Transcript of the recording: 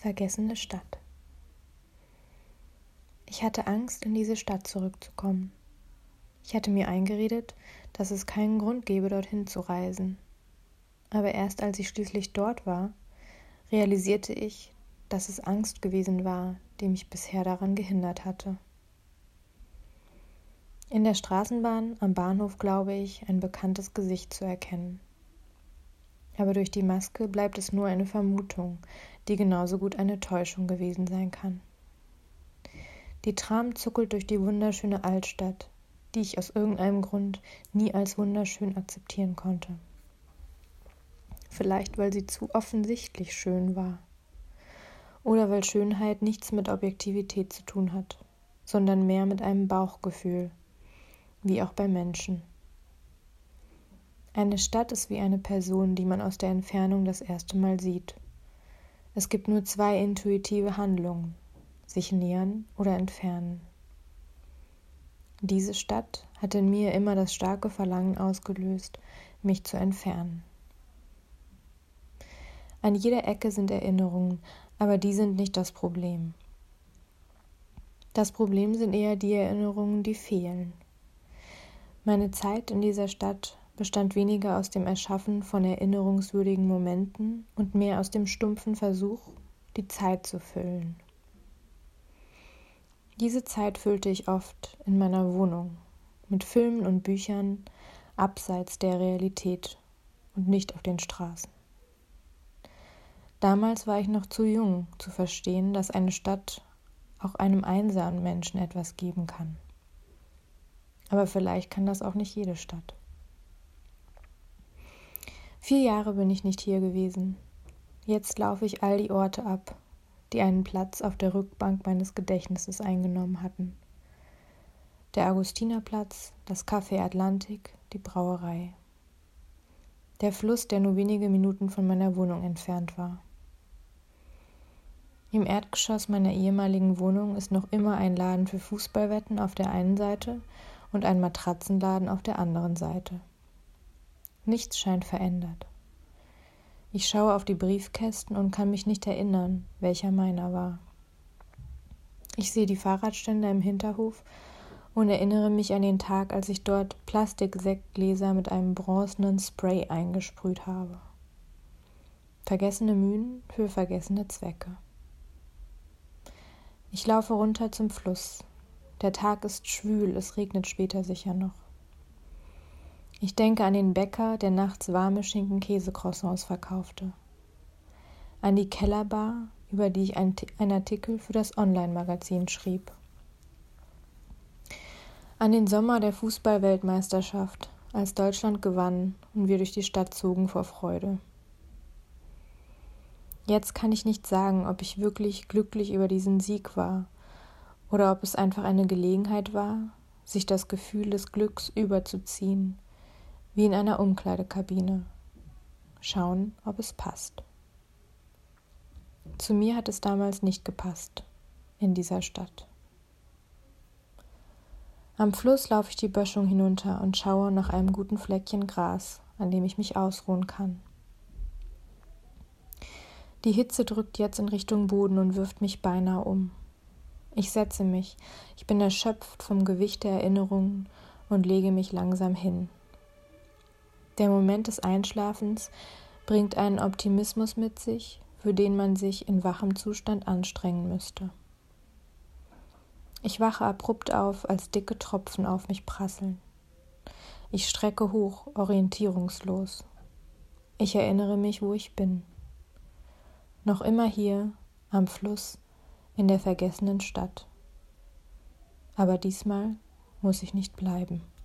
Vergessene Stadt. Ich hatte Angst, in diese Stadt zurückzukommen. Ich hatte mir eingeredet, dass es keinen Grund gäbe, dorthin zu reisen. Aber erst als ich schließlich dort war, realisierte ich, dass es Angst gewesen war, die mich bisher daran gehindert hatte. In der Straßenbahn am Bahnhof glaube ich, ein bekanntes Gesicht zu erkennen aber durch die Maske bleibt es nur eine Vermutung, die genauso gut eine Täuschung gewesen sein kann. Die Tram zuckelt durch die wunderschöne Altstadt, die ich aus irgendeinem Grund nie als wunderschön akzeptieren konnte. Vielleicht weil sie zu offensichtlich schön war. Oder weil Schönheit nichts mit Objektivität zu tun hat, sondern mehr mit einem Bauchgefühl, wie auch bei Menschen. Eine Stadt ist wie eine Person, die man aus der Entfernung das erste Mal sieht. Es gibt nur zwei intuitive Handlungen, sich nähern oder entfernen. Diese Stadt hat in mir immer das starke Verlangen ausgelöst, mich zu entfernen. An jeder Ecke sind Erinnerungen, aber die sind nicht das Problem. Das Problem sind eher die Erinnerungen, die fehlen. Meine Zeit in dieser Stadt bestand weniger aus dem Erschaffen von erinnerungswürdigen Momenten und mehr aus dem stumpfen Versuch, die Zeit zu füllen. Diese Zeit füllte ich oft in meiner Wohnung mit Filmen und Büchern abseits der Realität und nicht auf den Straßen. Damals war ich noch zu jung zu verstehen, dass eine Stadt auch einem einsamen Menschen etwas geben kann. Aber vielleicht kann das auch nicht jede Stadt. Vier Jahre bin ich nicht hier gewesen. Jetzt laufe ich all die Orte ab, die einen Platz auf der Rückbank meines Gedächtnisses eingenommen hatten. Der Augustinerplatz, das Café Atlantik, die Brauerei. Der Fluss, der nur wenige Minuten von meiner Wohnung entfernt war. Im Erdgeschoss meiner ehemaligen Wohnung ist noch immer ein Laden für Fußballwetten auf der einen Seite und ein Matratzenladen auf der anderen Seite. Nichts scheint verändert. Ich schaue auf die Briefkästen und kann mich nicht erinnern, welcher meiner war. Ich sehe die Fahrradständer im Hinterhof und erinnere mich an den Tag, als ich dort Plastiksektgläser mit einem bronzenen Spray eingesprüht habe. Vergessene Mühen für vergessene Zwecke. Ich laufe runter zum Fluss. Der Tag ist schwül, es regnet später sicher noch. Ich denke an den Bäcker, der nachts warme Schinken-Käse-Croissants verkaufte. An die Kellerbar, über die ich einen Artikel für das Online-Magazin schrieb. An den Sommer der Fußball-Weltmeisterschaft, als Deutschland gewann und wir durch die Stadt zogen vor Freude. Jetzt kann ich nicht sagen, ob ich wirklich glücklich über diesen Sieg war oder ob es einfach eine Gelegenheit war, sich das Gefühl des Glücks überzuziehen wie in einer Umkleidekabine. Schauen, ob es passt. Zu mir hat es damals nicht gepasst, in dieser Stadt. Am Fluss laufe ich die Böschung hinunter und schaue nach einem guten Fleckchen Gras, an dem ich mich ausruhen kann. Die Hitze drückt jetzt in Richtung Boden und wirft mich beinahe um. Ich setze mich, ich bin erschöpft vom Gewicht der Erinnerungen und lege mich langsam hin. Der Moment des Einschlafens bringt einen Optimismus mit sich, für den man sich in wachem Zustand anstrengen müsste. Ich wache abrupt auf, als dicke Tropfen auf mich prasseln. Ich strecke hoch, orientierungslos. Ich erinnere mich, wo ich bin. Noch immer hier, am Fluss, in der vergessenen Stadt. Aber diesmal muss ich nicht bleiben.